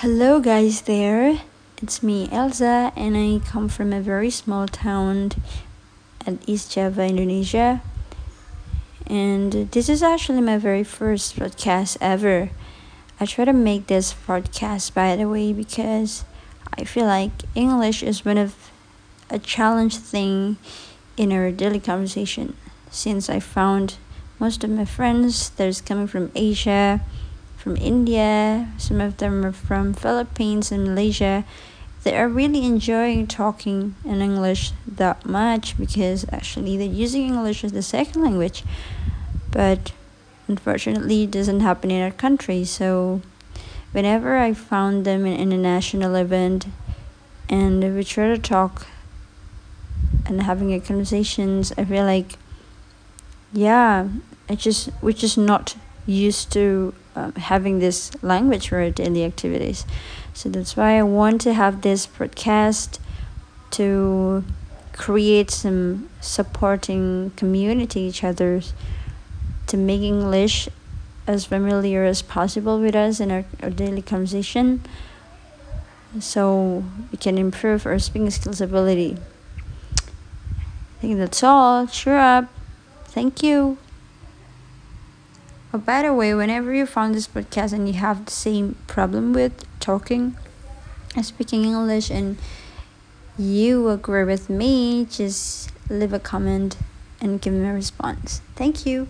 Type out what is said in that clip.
Hello, guys, there. It's me, Elsa, and I come from a very small town at East Java, Indonesia. And this is actually my very first podcast ever. I try to make this podcast, by the way, because I feel like English is one of a challenge thing in our daily conversation. Since I found most of my friends there's coming from Asia from India, some of them are from Philippines and Malaysia. They are really enjoying talking in English that much because actually they're using English as the second language. But unfortunately it doesn't happen in our country. So whenever I found them in international event and we try to talk and having a conversations, I feel like yeah, it just we're just not used to um, having this language for daily activities. So that's why I want to have this podcast to create some supporting community each other to make English as familiar as possible with us in our, our daily conversation so we can improve our speaking skills ability. I think that's all. Cheer up. Thank you. Oh, by the way, whenever you found this podcast and you have the same problem with talking and speaking English and you agree with me, just leave a comment and give me a response. Thank you.